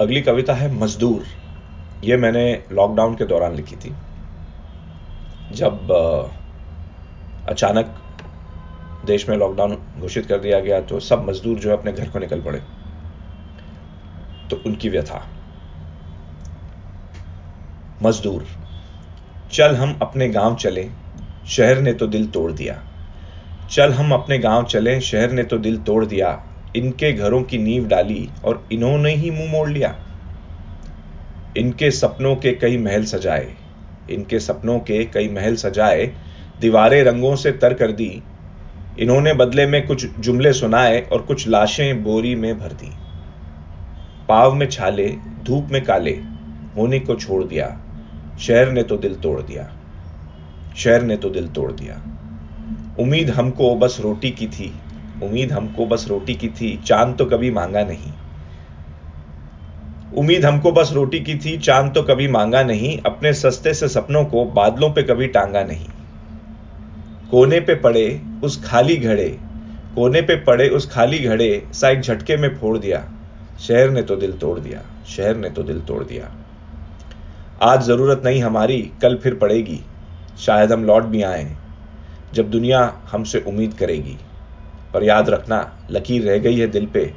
अगली कविता है मजदूर। ये मैंने लॉकडाउन के दौरान लिखी थी। जब अचानक देश में लॉकडाउन घोषित कर दिया गया तो सब मजदूर जो है अपने घर को निकल पड़े। तो उनकी व्यथा। मजदूर, चल हम अपने गाँव चले, शहर ने तो दिल तोड़ दिया। चल हम अपने गाँव चले, शहर ने तो दिल तोड़ दिया। इनके घरों की नींव डाली और इन्होंने ही मुँह मोड़ लिया। इनके सपनों के कई महल सजाए, इनके सपनों के कई महल सजाए, दीवारें रंगों से तर कर दी। इन्होंने बदले में कुछ जुमले सुनाए और कुछ लाशें बोरी में भर दी। पाव में छाले, धूप में काले, होने को छोड़ दिया। शहर ने तो दिल तोड़ दिया। शहर ने तो दिल तोड़ दिया। उम्मीद हमको बस रोटी की थी उम्मीद हमको बस रोटी की थी, चाँद तो कभी मांगा नहीं। उम्मीद हमको बस रोटी की थी, चाँद तो कभी मांगा नहीं, अपने सस्ते से सपनों को बादलों पे कभी टांगा नहीं। कोने पे पड़े उस खाली घड़े, कोने पे पड़े उस खाली घड़े सा एक झटके में फोड़ दिया। शहर ने तो दिल तोड़ दिया, शहर ने तो दिल तोड़ दिया। आज ज़रूरत नहीं हमारी, कल फिर पड़ेगी। शायद हम लौट भी आए, जब दुनिया हमसे उम्मीद करेगी। पर याद रखना, लकीर रह गई है दिल पे।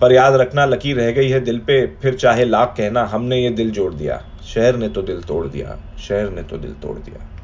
पर याद रखना, लकीर रह गई है दिल पे। फिर चाहे लाख कहना, हमने ये दिल जोड़ दिया। शहर ने तो दिल तोड़ दिया। शहर ने तो दिल तोड़ दिया।